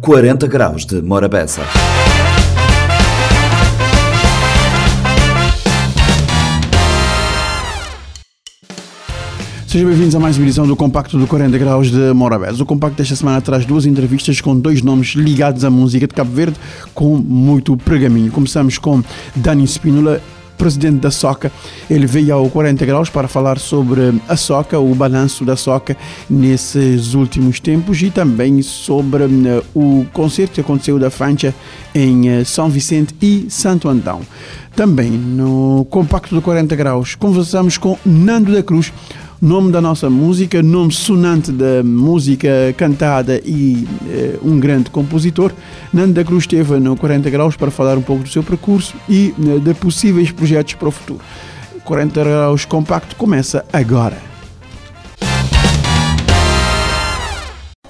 40 graus de Morabeza. Sejam bem-vindos a mais uma edição do Compacto do 40 Graus de Morabeza. O Compacto desta semana traz duas entrevistas com dois nomes ligados à música de Cabo Verde com muito pergaminho. Começamos com Dani Spínola, presidente da SOCA. Ele veio ao 40 Graus para falar sobre a SOCA, o balanço da SOCA nesses últimos tempos e também sobre uh, o concerto que aconteceu da Fancha em uh, São Vicente e Santo Antão. Também no Compacto do 40 Graus conversamos com Nando da Cruz, nome da nossa música, nome sonante da música cantada e eh, um grande compositor. Nando da Cruz esteve no 40 Graus para falar um pouco do seu percurso e eh, de possíveis projetos para o futuro. 40 Graus Compacto começa agora.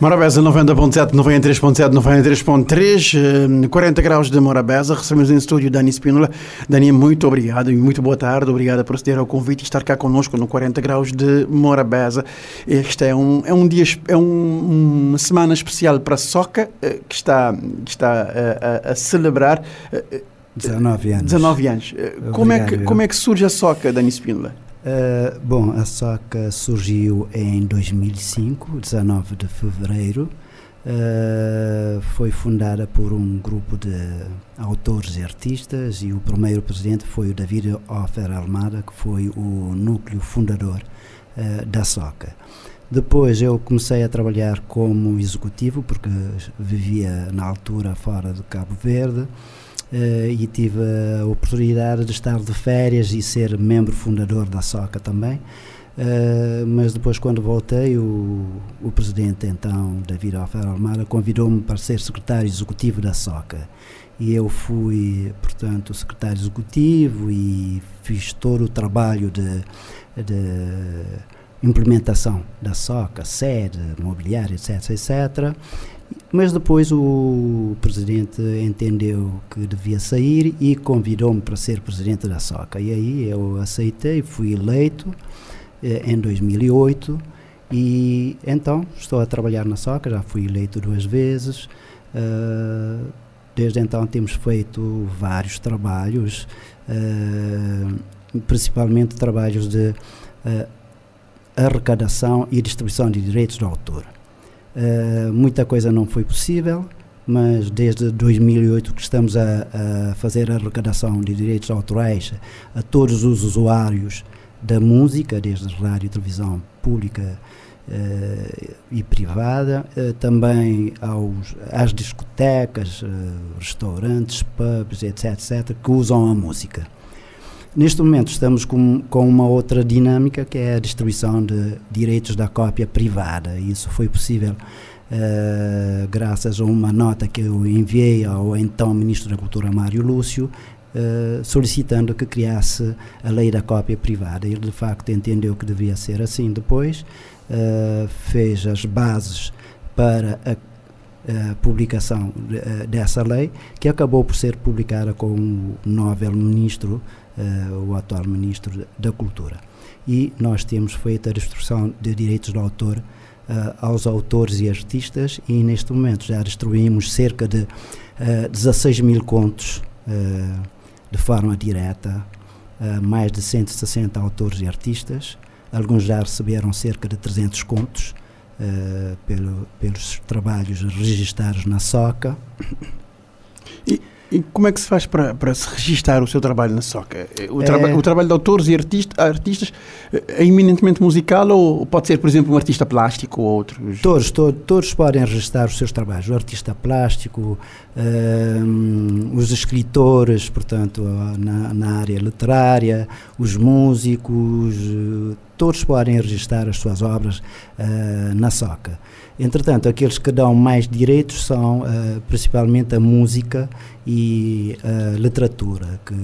Morabeza 90.7, 93.7, 93.3, 40 graus de Morabeza. Recebemos em estúdio Dani Spínola. Dani, muito obrigado e muito boa tarde. Obrigado por ceder ao convite e estar cá connosco no 40 graus de Morabeza. Este é um, é um dia, é um, uma semana especial para a Soca, eh, que está, que está a, a, a celebrar 19 anos. 19 anos. Como é, que, como é que surge a Soca, Dani Spínola? Uh, bom, a SOCA surgiu em 2005, 19 de fevereiro. Uh, foi fundada por um grupo de autores e artistas e o primeiro presidente foi o David Offer Almada, que foi o núcleo fundador uh, da SOCA. Depois eu comecei a trabalhar como executivo, porque vivia na altura fora de Cabo Verde. Uh, e tive a oportunidade de estar de férias e ser membro fundador da SOCA também. Uh, mas depois, quando voltei, o, o presidente então, David Alfer Almada, convidou-me para ser secretário executivo da SOCA. E eu fui, portanto, secretário executivo e fiz todo o trabalho de, de implementação da SOCA, sede, mobiliário, etc, etc. Mas depois o presidente entendeu que devia sair e convidou-me para ser presidente da SOCA. E aí eu aceitei, fui eleito eh, em 2008 e então estou a trabalhar na SOCA, já fui eleito duas vezes. Uh, desde então temos feito vários trabalhos, uh, principalmente trabalhos de uh, arrecadação e distribuição de direitos de autor. Uh, muita coisa não foi possível, mas desde 2008 que estamos a, a, fazer a arrecadação de direitos autorais a todos os usuários da música, desde rádio e televisão pública uh, e privada, uh, também aos, às discotecas, restaurantes, pubs, etc., etc., que usam a música. Neste momento estamos com, com uma outra dinâmica que é a distribuição de direitos da cópia privada. Isso foi possível uh, graças a uma nota que eu enviei ao então Ministro da Cultura Mário Lúcio, uh, solicitando que criasse a lei da cópia privada. Ele de facto entendeu que devia ser assim. Depois uh, fez as bases para a Uh, publicação de, uh, dessa lei, que acabou por ser publicada com o novel ministro o atual Ministro da Cultura. E nós temos feito a distribuição de direitos de autor uh, aos autores e artistas e neste momento já distribuímos cerca de uh, eh, 16 mil contos de forma direta, mais de 160 autores e artistas. Alguns já receberam cerca de 300 contos pelo, pelos trabalhos registados na SOCA. E e como é que se faz para, para se registar o seu trabalho na SOCA? O, traba é... o trabalho de autores e artista, artistas é eminentemente musical ou pode ser, por exemplo, um artista plástico ou outros? Todos, todos, todos podem registrar os seus trabalhos. O artista plástico, um, os escritores, portanto, na, na área literária, os músicos, todos podem registrar as suas obras uh, na SOCA. Entretanto, aqueles que dão mais direitos são uh, principalmente a música e a literatura, que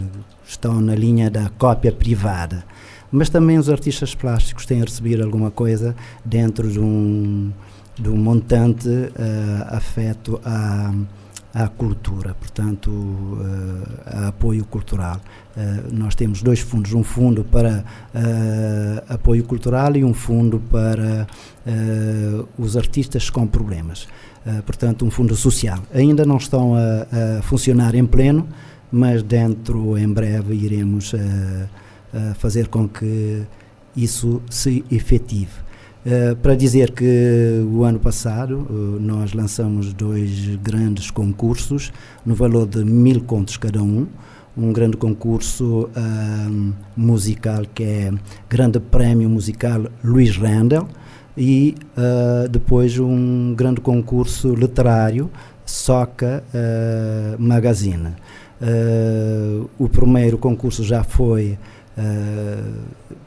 estão na linha da cópia privada. Mas também os artistas plásticos têm recebido alguma coisa dentro de um, do montante uh, afeto à, à cultura, portanto, uh, a apoio cultural. Uh, nós temos dois fundos, um fundo para apoio cultural e um fundo para os artistas com problemas. portanto, um fundo social. Ainda não estão a, a, funcionar em pleno, mas dentro, em breve, iremos fazer com que isso se efetive. Uh, para dizer que o ano passado uh, nós lançamos dois grandes concursos no valor de mil contos cada um. Um grande concurso uh, musical que é Grande Prémio Musical Luís Randall e depois um grande concurso literário Soca Magazine. o primeiro concurso já foi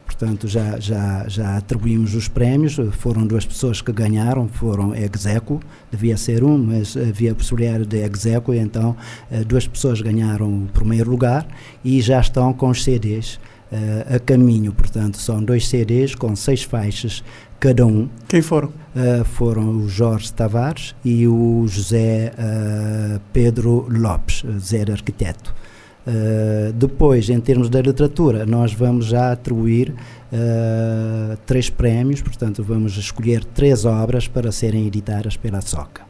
portanto já, já, já atribuímos os prémios, foram duas pessoas que ganharam, foram execo, devia ser um, mas havia a possibilidade de execo, então eh, duas pessoas ganharam o primeiro lugar e já estão com os CDs uh, a caminho, portanto são dois CDs com seis faixas cada um. Quem foram? Uh, foram o Jorge Tavares e o José uh, Pedro Lopes, Zé Arquiteto. Uh, depois, em termos da literatura, nós vamos já atribuir uh, três prémios, portanto, vamos escolher três obras para serem editadas pela SOCA.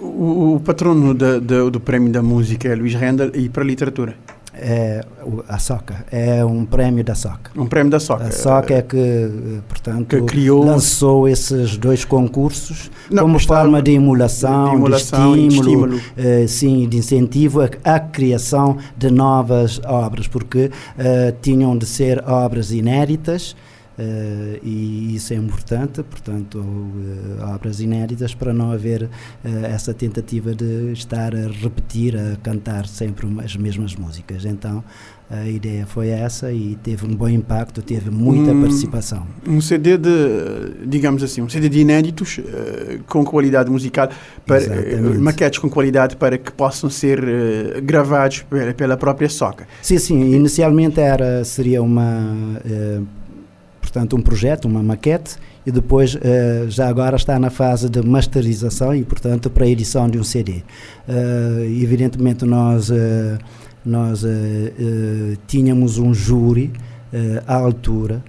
O, o patrono do Prémio da Música é Luís Rendel e para a literatura? É a SOCA, é um prémio da SOCA. Um prémio da SOCA. A SOCA é que, portanto, que criou... lançou esses dois concursos Não, como forma de emulação, de, emulação, de estímulo, de estímulo. Uh, sim, de incentivo à, criação de novas obras, porque uh, tinham de ser obras inéditas, Uh, e isso é importante, portanto, uh, obras inéditas para não haver uh, essa tentativa de estar a repetir, a cantar sempre as mesmas músicas. Então, a ideia foi essa e teve um bom impacto, teve muita um, participação. Um CD de, digamos assim, um CD de inéditos com qualidade musical, para, maquetes com qualidade para que possam ser gravados pela, pela própria Soca. Sim, sim, inicialmente era, seria uma portanto, um projeto, uma maquete, e depois uh, já agora está na fase de masterização e, portanto, para a edição de um CD. Eh, evidentemente, nós, uh, nós tínhamos um júri à altura,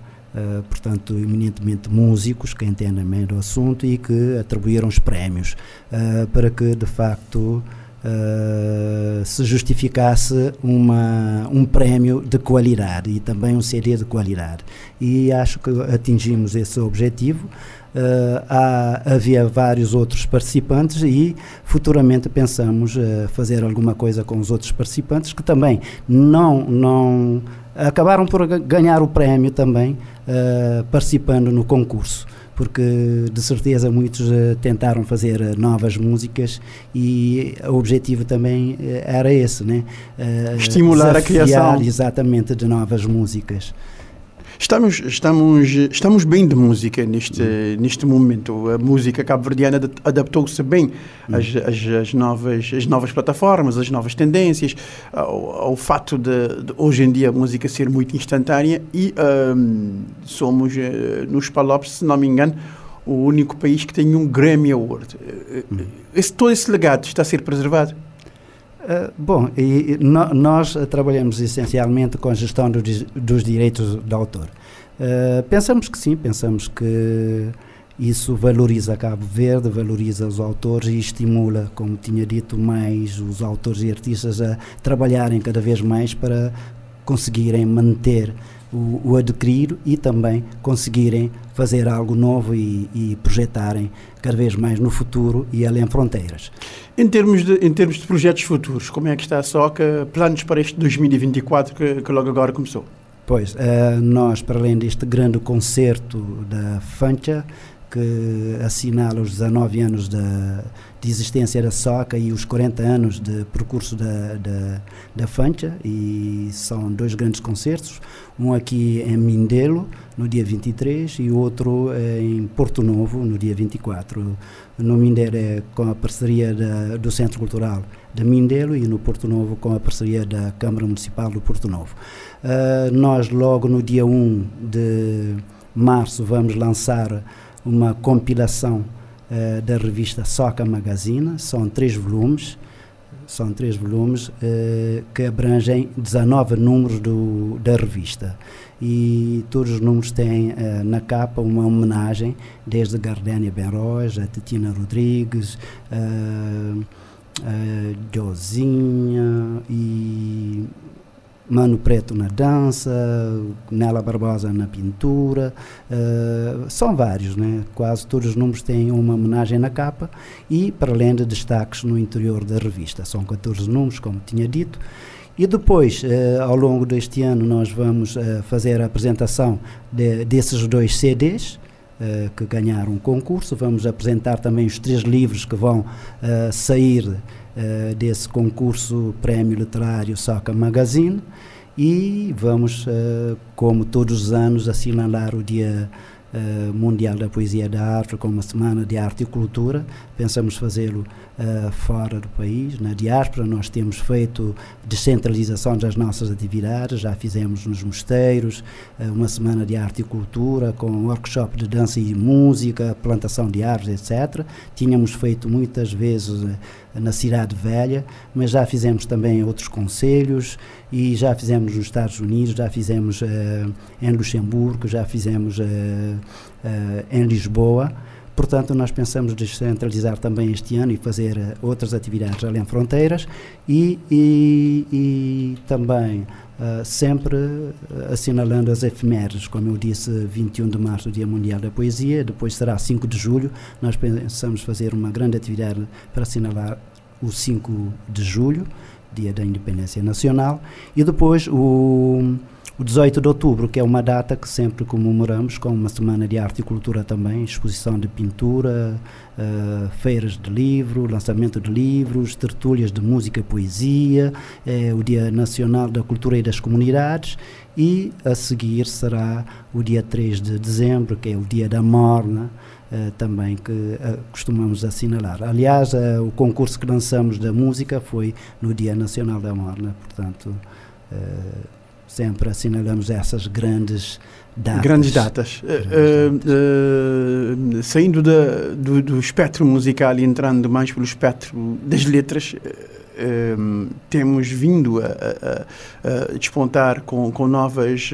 portanto, eminentemente músicos que entendem bem do assunto e que atribuíram os prémios para que, de facto, se justificasse uma, um prémio de qualidade e também um CD de qualidade. E acho que atingimos esse objetivo. Uh, há, havia vários outros participantes e futuramente pensamos uh, fazer alguma coisa com os outros participantes que também não, não acabaram por ganhar o prémio também uh, participando no concurso porque de certeza muitos uh, tentaram fazer uh, novas músicas e o objetivo também uh, era esse, né? Estimular a criação. Exatamente, de novas músicas. Estamos, estamos, estamos bem de música neste, hum. neste momento. A música cabo-verdiana adaptou-se bem hum. às, às, às, novas, às novas plataformas, às novas tendências, ao, ao fato de, de, hoje em dia a música ser muito instantânea e um, somos, uh, nos Palopes, se não me engano, o único país que tem um Grammy Award. Hum. Esse, todo esse legado está a ser preservado? Uh, bom, e, no, nós trabalhamos essencialmente com a gestão do, dos direitos do autor. Uh, pensamos que sim, pensamos que isso valoriza Cabo Verde, valoriza os autores e estimula, como tinha dito, mais os autores e artistas a trabalharem cada vez mais para conseguirem manter o, o adquirir e também conseguirem fazer algo novo e, e, projetarem cada vez mais no futuro e além fronteiras. Em termos de, em termos de projetos futuros, como é que está a SOCA? Planos para este 2024 que, que logo agora começou? Pois, uh, nós, para além deste grande concerto da FANCHA, que assinala os 19 anos da, de existência da SOCA e os 40 anos de percurso da, da, da FANCHA, e são dois grandes concertos, um aqui em Mindelo, no dia 23, e outro em Porto Novo, no dia 24. No Mindelo é com a parceria da, do Centro Cultural de Mindelo e no Porto Novo com a parceria da Câmara Municipal do Porto Novo. Uh, nós, logo no dia 1 de março, vamos lançar uma compilação uh, da revista Soca Magazine, são três volumes, são três volumes uh, que abrangem 19 números do, da revista. E todos os números têm uh, na capa uma homenagem, desde Gardénia Benroz, a Titina Rodrigues, uh, Josinha e Mano Preto na dança, Nela Barbosa na pintura, uh, são vários, né? quase todos os números têm uma homenagem na capa e para além de destaques no interior da revista. São 14 números, como tinha dito. E depois, uh, ao longo deste ano, nós vamos uh, fazer a apresentação de, desses dois CDs. Uh, que ganharam o concurso. Vamos apresentar também os três livros que vão sair uh, desse concurso Prémio Literário Soca Magazine e vamos, uh, como todos os anos, assinalar o Dia uh, Mundial da Poesia e da Arte como uma Semana de Arte e Cultura. Pensamos fazê-lo uh, fora do país, na diáspora. Nós temos feito descentralização das nossas atividades, já fizemos nos mosteiros uh, uma Semana de Arte e Cultura com workshop de dança e música, plantação de árvores, etc. Tínhamos feito muitas vezes na Cidade Velha, mas já fizemos também outros conselhos e já fizemos nos Estados Unidos, já fizemos em Luxemburgo, já fizemos em Lisboa. Portanto, nós pensamos descentralizar também este ano e fazer uh, outras atividades além fronteiras e, e, e também uh, sempre assinalando as efemérides, como eu disse, 21 de março, Dia Mundial da Poesia, depois será 5 de julho, nós pensamos fazer uma grande atividade para assinalar o 5 de julho, Dia da Independência Nacional, e depois o o 18 de outubro, que é uma data que sempre comemoramos com uma semana de arte e cultura também, exposição de pintura, uh, feiras de livro, lançamento de livros, tertúlias de música e poesia, é o Dia Nacional da Cultura e das Comunidades e a seguir será o dia 3 de dezembro, que é o Dia da Morna, Uh, também que uh, costumamos assinalar. Aliás, uh, o concurso que lançamos da música foi no Dia Nacional da Morna, portanto sempre assinalamos essas grandes datas. Grandes datas. Grandes uh, datas. Uh, saindo da, do, do, espectro musical e entrando mais pelo espectro das letras, uh, temos vindo a, a, a, despontar com, com novas,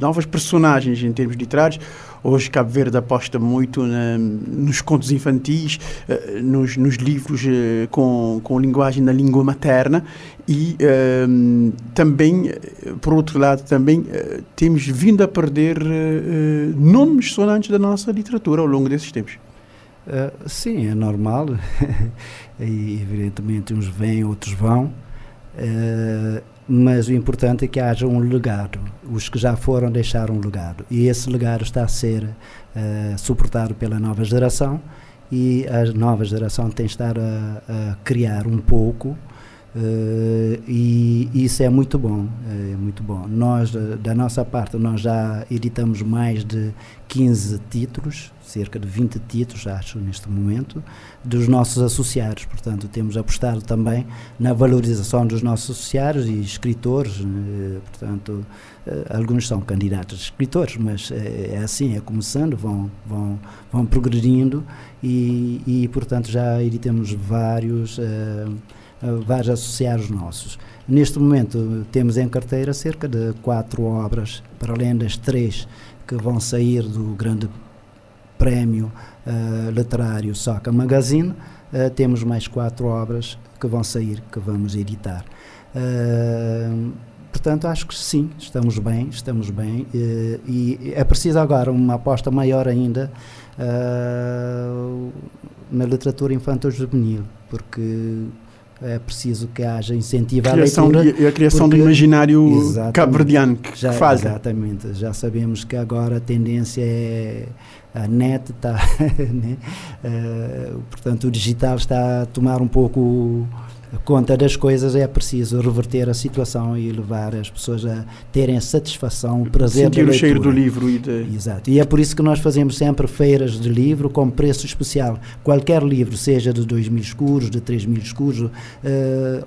novas personagens em termos literários. Hoje Cabo Verde aposta muito na, nos contos infantis, uh, nos, nos, livros uh, com, com linguagem na língua materna e uh, também, por outro lado, também temos vindo a perder nomes sonantes da nossa literatura ao longo desses tempos. sim, é normal. e evidentemente uns vêm, outros vão mas o importante é que haja um legado. Os que já foram deixaram um legado. E esse legado está a ser uh, suportado pela nova geração e a nova geração tem de estar a, a criar um pouco Uh, e isso é muito bom, é muito bom. Nós, da nossa parte, nós já editamos mais de 15 títulos, cerca de 20 títulos, acho, neste momento, dos nossos associados. Portanto, temos apostado também na valorização dos nossos associados e escritores. Uh, portanto, uh, alguns são candidatos a escritores, mas é assim, é começando, vão, vão, vão progredindo e, e portanto, já editamos vários vários associados nossos. Neste momento temos em carteira cerca de quatro obras, para além das três que vão sair do grande prémio uh, literário Soca Magazine, uh, temos mais quatro obras que vão sair, que vamos editar. Uh, portanto, acho que sim, estamos bem, estamos bem e é preciso agora uma aposta maior ainda na literatura infantil-juvenil, porque é preciso que haja incentivo criação à leitura. De, a criação do imaginário cabo-verdiano que, já, que faz. Exatamente. Já sabemos que agora a tendência é a net está, né? uh, portanto o digital está a tomar um pouco conta das coisas, é preciso reverter a situação e levar as pessoas a terem a satisfação, o prazer Sentir da o cheiro do livro. E de... Exato. E é por isso que nós fazemos sempre feiras de livro com preço especial. Qualquer livro, seja de 2 mil escuros, de 3 mil escuros uh,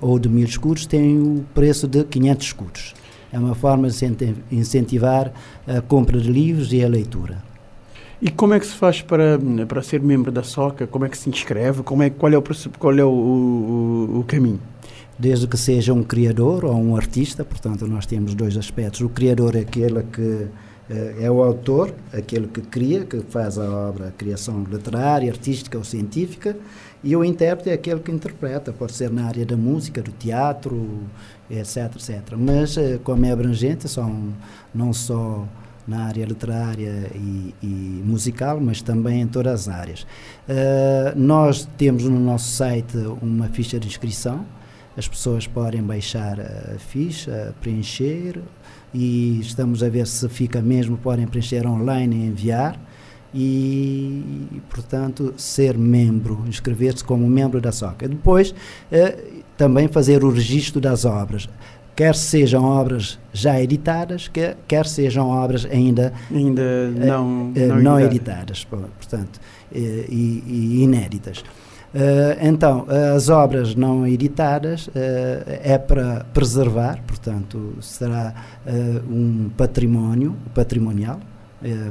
ou de mil escuros, tem o preço de 500 escuros. É uma forma de incentivar a compra de livros e a leitura. E como é que se faz para, para ser membro da SOCA? Como é que se inscreve? Como é, qual é o, qual é o, o, o caminho? Desde que seja um criador ou um artista, portanto, nós temos dois aspectos. O criador é aquele que eh, é o autor, aquele que cria, que faz a obra, a criação literária, artística ou científica, e o intérprete é aquele que interpreta, pode ser na área da música, do teatro, etc, etc. Mas, eh, como é abrangente, são não só na área literária e, e, musical, mas também em todas as áreas. Uh, nós temos no nosso site uma ficha de inscrição, as pessoas podem baixar a ficha, preencher e estamos a ver se fica mesmo, podem preencher online e enviar e, portanto, ser membro, inscrever-se como membro da SOCA. Depois, uh, também fazer o registro das obras quer sejam obras já editadas, quer, quer sejam obras ainda, ainda não, uh, não, não editadas, portanto, uh, e, e, inéditas. Uh, então, as obras não editadas é para preservar, portanto, será um património patrimonial,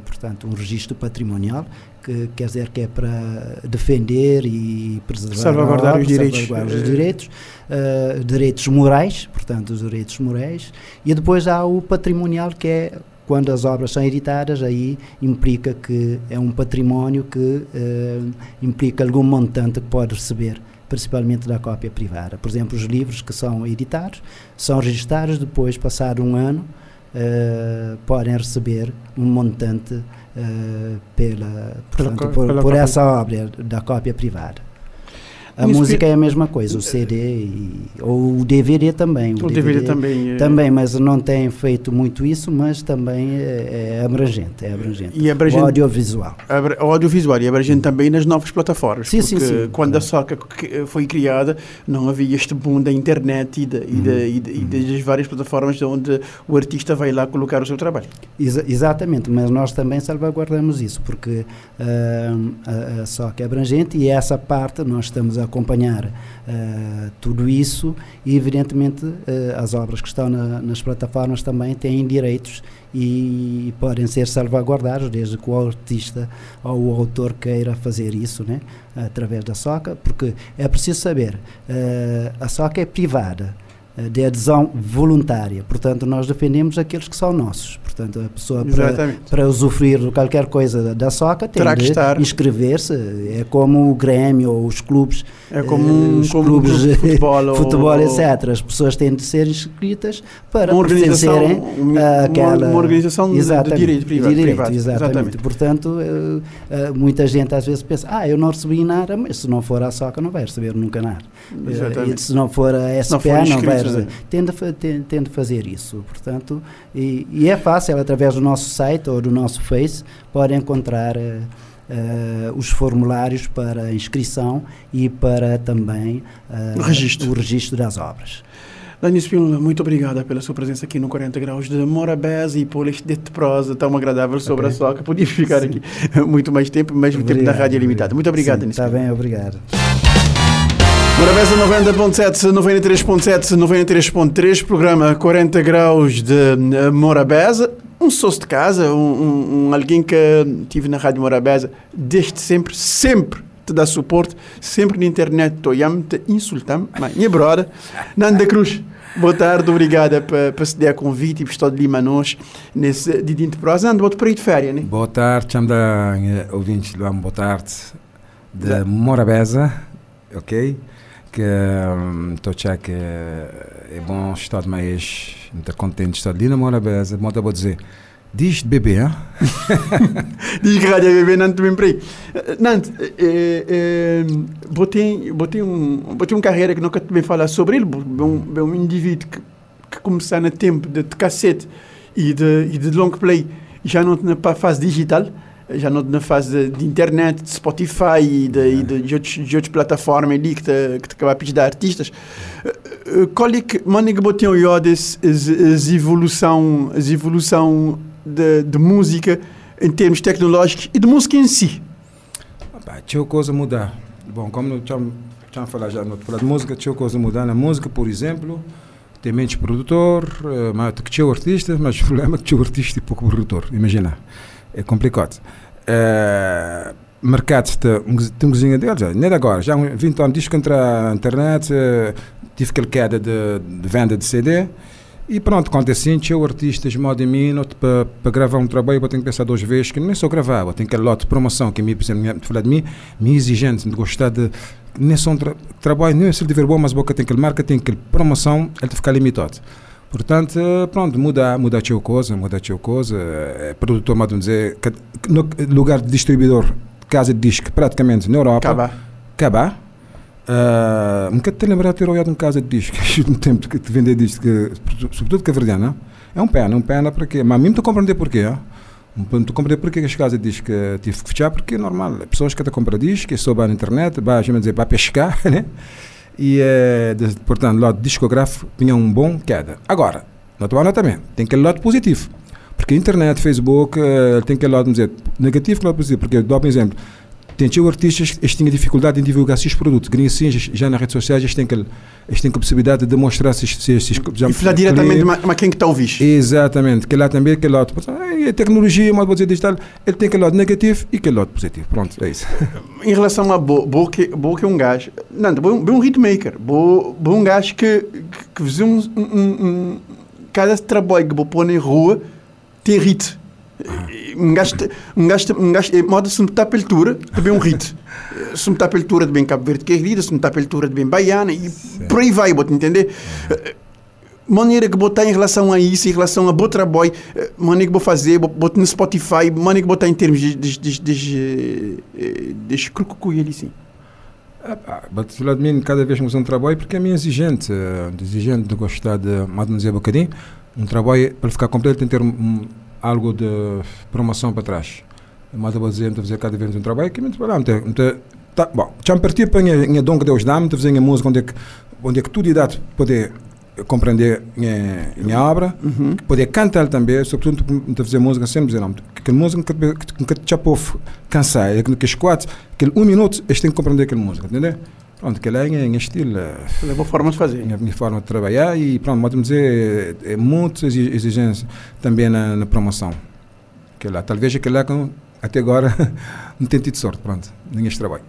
portanto, um registro patrimonial que quer dizer que é para defender e preservar salvaguardar obra, os direitos, salvaguardar os direitos, uh, direitos morais, portanto os direitos morais, e depois há o patrimonial que é quando as obras são editadas, aí implica que é um património que uh, implica algum montante que pode receber principalmente da cópia privada. Por exemplo, os livros que são editados são registados, depois, passado um ano, uh, podem receber um montante eh, pela, portanto, por, pela por essa obra da cópia privada. A música é a mesma coisa, o CD e, ou o DVD também. O, o DVD, DVD, também. É... Também, mas não tem feito muito isso, mas também é, é abrangente, é abrangente. E abrangente, o audiovisual. O audiovisual e abrangente também nas novas plataformas. Sim, sim, sim. Quando a Soca foi criada, não havia este boom da internet e, de, e, de, e, de, e uhum. das várias plataformas onde o artista vai lá colocar o seu trabalho. Exa exatamente, mas nós também salvaguardamos isso, porque uh, a, a Soca é abrangente e essa parte nós estamos a acompanhar uh, tudo isso e, evidentemente, uh, as obras que estão na, nas plataformas também têm direitos e podem ser salvaguardados desde que o artista ou o autor queira fazer isso, né, através da SOCA, porque é preciso saber, uh, a SOCA é privada, de adesão voluntária. Portanto, nós defendemos aqueles que são nossos. Portanto, a pessoa para, para usufruir de qualquer coisa da, SOCA tem Terá de inscrever-se. É como o Grêmio ou os clubes. É como, um, os como clubes de futebol, futebol etc. As pessoas têm de ser inscritas para uma pertencerem àquela. Uma organização de direito privado. Direito, privado, exatamente. exatamente. Portanto, uh, muita gente às vezes pensa: ah, eu não recebi nada, mas se não for a SOCA, não vai receber nunca nada. Uh, e se não for a SPA, não, não vai receber. Tende, tende a fazer isso. Portanto, e, e é fácil fácil, através do nosso site ou do nosso Face, podem encontrar uh, uh, os formulários para inscrição e para também uh, o, registro. o registro das obras. Dani Spínola, muito obrigada pela sua presença aqui no 40 Graus de Morabés e por este prosa tão agradável sobre okay. a soca. Podia ficar Sim. aqui muito mais tempo, mas o tempo da rádio é limitado. Muito obrigado, Dani Está bem, obrigado. Morabeza 90.7, 93.7, 93.3, programa 40 graus de eh, Morabeza. Um sócio de casa, um, um, alguém que tive na Rádio Morabeza desde sempre, sempre te dá suporte, sempre na internet, te insultando, mas minha brother, Nanda Cruz. Boa tarde, obrigada por ceder a convite e por estar de Lima nós nesse dia de prosa. Ando, para ir de férias, né? Boa tarde, chamo da ouvintes, boa tarde, de Morabeza, ok? Que estou um, que é bom estar mais muito contente de estar ali na Morabeza, moda vou dizer diz bebê, hein? diz que rádio bebê não. Nante, é, é, botei, botei, um, botei uma carreira que nunca também falar sobre ele, um, um indivíduo que, que começou no tempo de, de cassete e de, e de long play, já não na fase digital, já não na fase de, de, internet, de Spotify e de, e de, de, outros, de outras plataformas ali que te, que te a pedir artistas. Qual é que, mano, que botem o as, as evolução, as evolução de, de música em termos tecnológicos e de música em si? Tinha coisa mudar. Bom, como já falar já não falar de música, tinha coisa mudar na música, por exemplo, tem menos produtor, mas que tinha artista, mas o problema é que tinha artista e pouco produtor, imagina é complicado. mercado tem um cozinha deles, nem de agora, já há uns 20 anos, que entra a internet, eh, tive aquela queda de, de venda de CD, e pronto, quando é assim, tinha artistas modo em mim, para gravar um trabalho, eu tenho que pensar duas vezes, que nem só gravar, eu tenho aquele lote de promoção, que me, exemplo, falar de mim, me exigente, de gostar de, nem só um tra trabalho, nem é se ele tiver bom, mas boca tem aquele marketing, aquele promoção, ele fica limitado. Portanto, eh, pronto, muda, muda a coisa, muda a coisa, é produtor, mas dizer, no lugar de distribuidor casa de disco, praticamente na Europa, Acaba. acaba. Uh, nunca te lembrar de ter olhado em casa de disco, no tempo de vender disco, que, sobretudo que é não? É um pena, é um pena porque, mas mesmo estou a compreender porquê, não estou a compreender porque as casas de disco tive que fechar, porque é normal, pessoas que estão a comprar disco, que só na internet, vai, dizer, vai pescar, né? E, é, de, portanto, lado discográfico tinha um bom queda. Agora, na tua também, tem aquele lado positivo. Porque internet, Facebook, uh, tem aquele lado, dizer, negativo que lado positivo. Porque, dou um exemplo, tem tinha artistas que tinham dificuldade em divulgar seus produtos. Que assim, já nas redes sociais, eles têm, aquele, eles têm a possibilidade de mostrar se, se, se já E falar diretamente mas quem que está ouvir. Exatamente. Que lá também, aquele lado. A tecnologia, modo dizer digital, ele tem aquele lado negativo e aquele lado positivo. Pronto, é isso. em relação a Bo, Bo, que, Bo que é um gajo. Não, Bo, Bo é um hitmaker. Bo, Bo é um gajo que, que, que um, um, um, Cada trabalho que Bo põe na rua tem hit um gajo, um gajo, um gajo, é modo se me está pela altura, também um hit. Se me está pela altura de bem Cabo Verde, que é se me está pela altura de bem Baiana, e Sim. por aí vai, vou entender? Maneira que botar em relação a isso, em relação a bom trabalho, maneira que vou fazer, botar no Spotify, maneira que botar em termos de, de, de, de, de, de ali sim. Lá de mim, cada vez mais um trabalho, porque é minha exigente, exigente de gostar de, mais dizer um bocadinho, um trabalho para ficar completo tem que ter um algo de promoção para trás. Mas eu vou dizer, fazer cada vez um trabalho que me trabalhar. Tá, bom, já me partir para a dom que Deus dá-me, fazer a música onde é que, onde é que tudo dá poder compreender minha, minha obra, uhum. poder cantar também, sobretudo de fazer música sempre dizer, não, que música que que já povo cansar, é que que quatro, aquele um minuto, eles têm que compreender aquela música, entendeu? Pronto, que é a minha estilo. É a boa forma de fazer. A minha forma de trabalhar e pronto, podemos dizer, é, é muito exigência também na, na promoção. Que lá, talvez aquele lá que até agora não tem tido sorte, pronto, ninguém trabalho.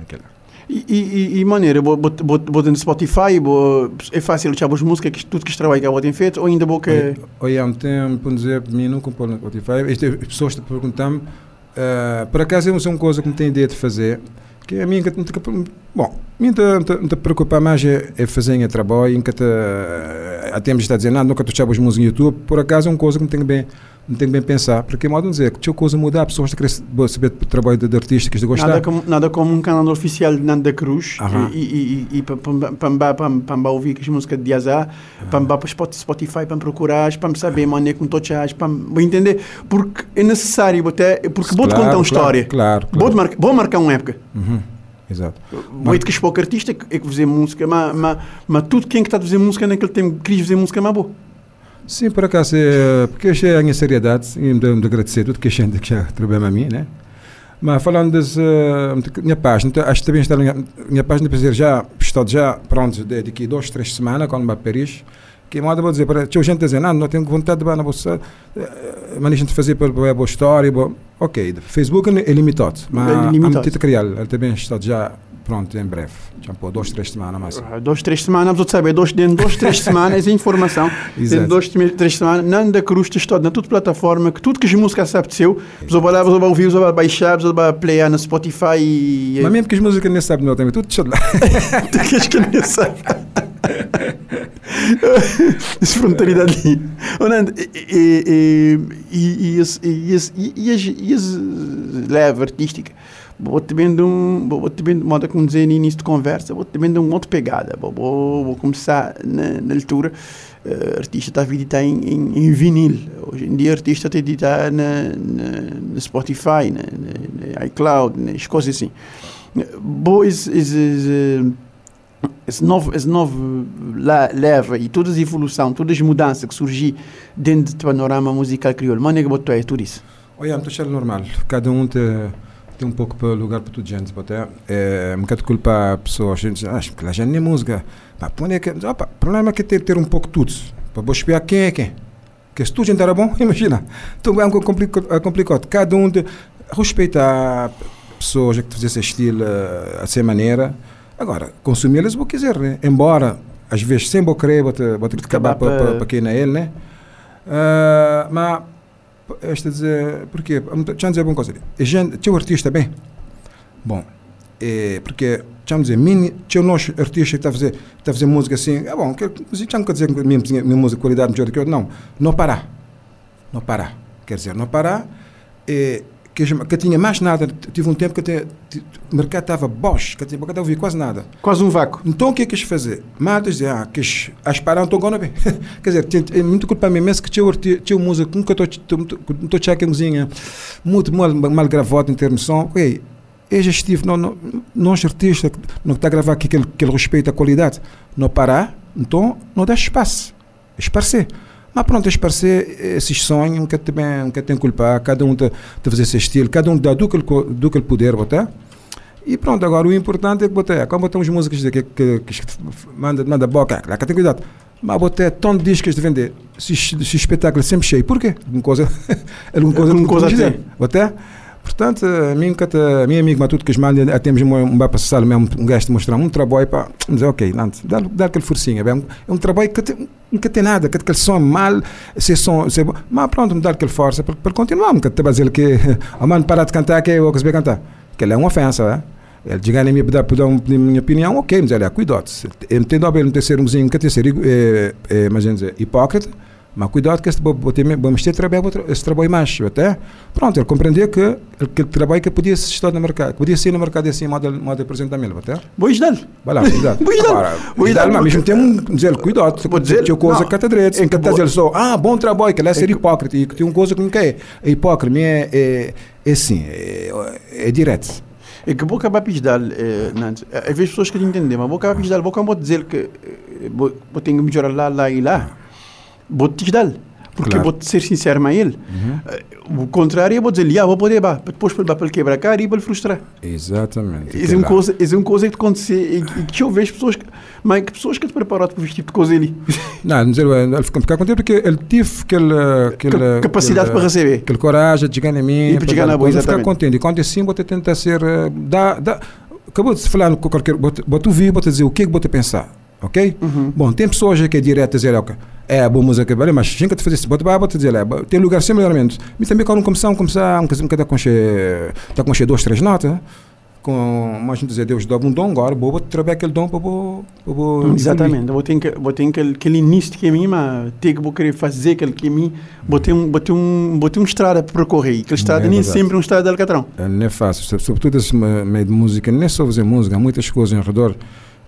Aquele e, e, e maneira, bota no Spotify, bo, é fácil achar as músicas, que, tudo que trabalho que eu tenho feito, ou ainda que... Olha, há um tempo, dizer, mim não compor no Spotify, as pessoas te perguntam uh, por acaso é uma coisa que me tem ideia de fazer, que a mim, bom, me te preocupar mais é, é fazer o trabalho, em que te, a tempos está dizendo, nunca tu chavas música no YouTube, por acaso é uma coisa que me tem bem não tenho bem pensar, porque modo de dizer que tinha coisa mudar, pessoas que querem saber do trabalho de, de artistas que gostar. Nada como, nada como um canal oficial de Nanda Cruz e, e, e, e para ouvir as músicas de Yazá, para para Spotify, para procurar, para saber maneira como tu achas, para entender, porque é necessário, até, porque vou te contar uma história, claro, claro. Vou, marcar, vou marcar uma época. Uhum. Exato. Muito que pouco artista é que fazer música, mas, mas, mas tudo quem que está a fazer música naquele tempo queria fazer música mais boa. Sim, por acaso, é, porque achei a minha seriedade e me de agradecer tudo que a gente que já trabalha a mim, né? Mas falando das uh, minha página, então, acho que também está minha, minha página dizer já, estou já pronto de daqui duas, três semanas quando a Paris, que moda vou dizer para tinha gente dizendo, não, não tenho vontade de na bolsa, mas a gente fazer para a boa história, boa, ok, Facebook é limitado, mas é limitado. a criar, também está já Pronto, em breve. Já pô, duas, três semanas mais. Uh, duas, três semanas, vou saber, dois, dentro de duas, três semanas, a informação. dentro de duas, três semanas, não da cruz, está na toda plataforma, que tudo que as músicas apeteceu, você vai lá, você vai ouvir, você vai baixar, você vai playar no Spotify e... Mas mesmo que as músicas nem sabem, não, também, tudo lá. tu queres que nem sabe. Essa frontalidade ali. E, e, e, e, e, as leve artística vou-te vendo um, vou-te vendo, modo como dizer no início de conversa, vou-te vendo uma outra pegada, vou, vou, vou começar na, na altura, uh, artista está a editar em, em, em, vinil, hoje em dia artista está a editar na, na, na Spotify, na, na, na, iCloud, nas coisas assim. Esse, esse, esse novo, esse novo leva e toda a evolução, todas as mudanças que surgem dentro do panorama musical crioulo, mas é que botou é tudo isso? Olha, é normal, cada um tem tem um pouco para lugar para toda gente, até é, um bocado culpar a pessoa, a gente acha que a gente nem música, pá, põe que, o problema é que ter, ter um pouco tudo, para vou espiar quem é quem, Que se tudo gente era bom, imagina. Então é um complicado. É complicado. Cada um respeita pessoas que fazem esse estilo eh, a sua maneira. Agora, consumi-las vou quiser, né? Embora, às vezes, sem vou querer, vou ter, vou ter que acabar para pa- pa, quem é ele, né? Ah, mas, esta dizer, porquê? Deixa eu dizer uma coisa. Um artista bem. Bom, é, porque, deixa eu dizer, mini, tinha nós artistas que está a fazer, está a fazer música assim, é bom, que, já não quer dizer que minha, minha música de qualidade melhor do que outra, não. Não parar. Não parar. Quer dizer, não parar. É, que, que tinha mais nada. Tive um tempo que até, o mercado estava bosch, que tinha que ouvir quase nada. Quase um vácuo. Então o que é que fazer? Matas dizer, ah, quis aspirar, não estou agora bem. Quer dizer, é muito culpa minha, mas que tinha, tinha música que nunca estou não cozinha, muito mal, mal gravado em termos de som. Ei, eu já estive, não, não, nós artistas, não está a gravar aqui aquele, aquele respeito à qualidade, não parar, então não dá espaço, esparcer. Mas pronto, esparcer esses sonhos, nunca também, nunca tem culpa, cada um está a fazer seu estilo, cada um dá do que do que ele puder botar. E pronto, agora o importante é que botei, quando botamos músicas de- que, que, que, que manda, manda boca, lá que tem cuidado. Mas botei tão de discos de vender, se, se espetáculo é sempre cheio, por quê? Alguma coisa, alguma coisa, Alguma coisa tem. Botei? Portanto, a mim, que a minha amiga Matuto que os manda, temos um, para sala mesmo, um gajo de mostrar um trabalho para dizer, ok, não, dá, dá aquele forcinho, é um, é trabalho que tem, nunca tem nada, que aquele som é mal, se é som, se é mas pronto, me dá aquele força para, para continuar, nunca te dizer que, a mano, parar de cantar, que eu vou conseguir cantar, que é uma ofensa, é? Ele diga em mim para dar minha opinião, ok, mas é cuidado. Ele tem de ter ser umzinho, que tem ser, é, é, mas dizer, hipócrita, mas cuidado que este vamos ter trabalho, esse trabalho mais, até. Pronto, ele compreendeu que aquele trabalho que podia estar no mercado, podia ser no mercado assim, modo, modo apresentamento, até. Vou ajudar. Vai lá, cuidado. Agora, Vou cuidado, ajudar, mas mesmo tem um dizer, cuidado, Vou dizer- tinha coisa que está direito, é que está dizer só, ah, bom trabalho, que ele é ser hipócrita, e que tem uma coisa que não quer. É hipócrita, é, é, é assim, é, é direto. É que vou acabar a pedir, eh, Nantes. Às vezes pessoas que não entendem, mas vou acabar a pedir, vou acabar a dizer que eh, vou, vou ter que melhorar lá, lá e lá. Vou te dar. Porque Claro. vou ser sincero com ele. Eh, O contrário, eu vou dizer, ah, vou poder, bah, depois para ele quebrar a cara e para ele frustrar. Exatamente. Isso é uma coisa, isso é uma coisa que acontece e, que eu vejo pessoas que, mas que pessoas que te preparam para este tipo de coisa ali. Não, dizer, ele fica ficar contente porque ele teve aquele, Ca- capacidade aquele, para receber. aquele coragem de chegar em mim, E para chegar na boa, ele ficar exatamente. contente. E quando é assim, você tenta ser. eh, Dá, dá, acabou de se falar com qualquer. Bota ouvir, bota dizer o que é que você pensar. Ok? Uhum. Bom, tem pessoas que é direto a dizer, ok, é boa música, vale, mas gente que fazer isso, bota, bota dizer, é, tem lugar sem melhoramento. Mas também quando começar, começar, um está com está com duas, três notas, com, mas gente dizer, Deus dá um dom agora, vou trabalhar aquele dom para vou, para vou Exatamente. Vou ter que, vou ter aquele, aquele início que é mim, mas ter que vou querer fazer aquele que é mim, vou ter um, vou ter um, vou ter um estrada para percorrer. Aquele estrada É nem sempre é um estrada de Alcatrão. É, Não é fácil, so- sobretudo esse me- meio de música, não é só fazer música, há muitas coisas em redor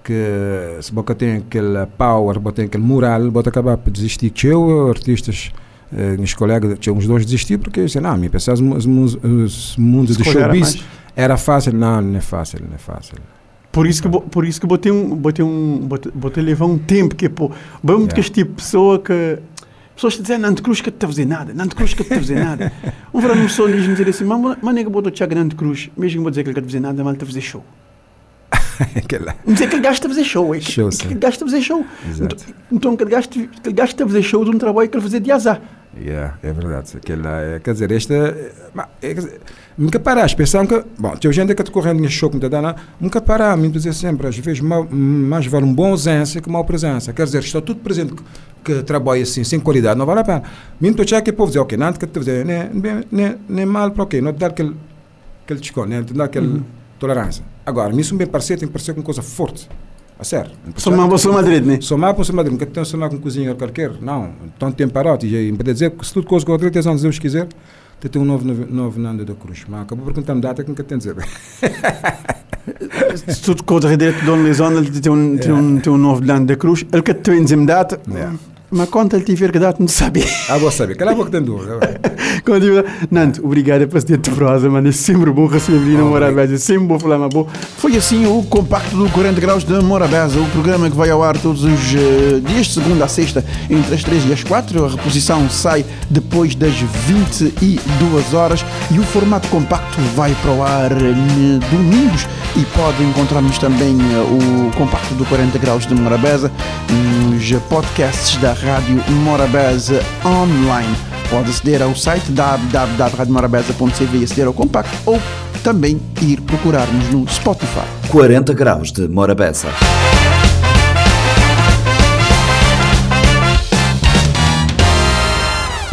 que se você tem aquele power, você tem aquele moral, você acaba por desistir. Que eu, artistas, eh, meus colegas, tinha uns dois desistir porque dizem, não, me pensar os, mu- os, mu- os mundos do era showbiz mais. era fácil. Não, não é fácil, não é fácil. Por isso que por isso que botei um botei um botei, botei levar um tempo que pô, vamos Yeah. que este tipo de pessoa que pessoas te dizem Nante Cruz que te fazer nada, Nante Cruz que te fazer nada. Um verão uma pessoa diz dizer assim, mas mas nega botou Tiago Nante Cruz, mesmo que vou dizer que ele quer fazer nada, mal te fazer show. Aquela, Não dizer que ele gasta a fazer show, é que, Show, que ele gasta a fazer show. Exato. Então, então que ele gasta que ele gasta a fazer show de um trabalho que ele fazer de azar. Yeah, é verdade. Aquela, é, quer dizer, esta. é, mas, é, nunca parar, pensar que. Bom, tem gente que te correndo nesse show que me dá, nunca parar, me dizer sempre, às vezes mal, mais vale um bom ausência que mal presença. Quer dizer, está tudo presente que, que trabalha assim, sem qualidade, não vale a pena. Mesmo tu que o povo dizer, ok, não, que te dizer, nem, nem, nem, nem mal para ok, não te dar aquele, aquele desconto, né, te dar aquela tolerância. Agora, isso bem parecer, tem que parecer com coisa forte. A sério. Só uma boa Madrid, né? Somar para somar, nunca tem somar com cozinha qualquer. Não, tanto tempo parado. E para dizer que se tudo coisa com 30 anos, Deus quiser, tem ter um novo, novo, Nando da Cruz. Mas acabou perguntando data que nunca tem a dizer. Se tu contra direito de Dona Lisona, ele tem um, tem um, tem um novo lado da cruz, ele que te vem dizer data, Yeah. Mas quando ele tiver que data, não sabe. Ah, vou saber. Cala a boca, tem dúvida. Nanto, obrigado por ter prosa, mano. É sempre bom receber Oh, Morabeza, é sempre bom falar, mas bom. Foi assim o compacto do 40 Graus de Morabeza, o programa que vai ao ar todos os eh, dias, de segunda a sexta, entre as 3 e as 4. A reposição sai depois das 22 horas e o formato compacto vai para o ar eh, domingos. E pode encontrarmos também eh, o compacto do 40 Graus de Morabeza nos podcasts da Rádio Morabeza online. Pode aceder ao site www.radiomorabeza.cv e aceder ao compacto ou também ir procurar-nos no Spotify. 40 graus de Morabeza.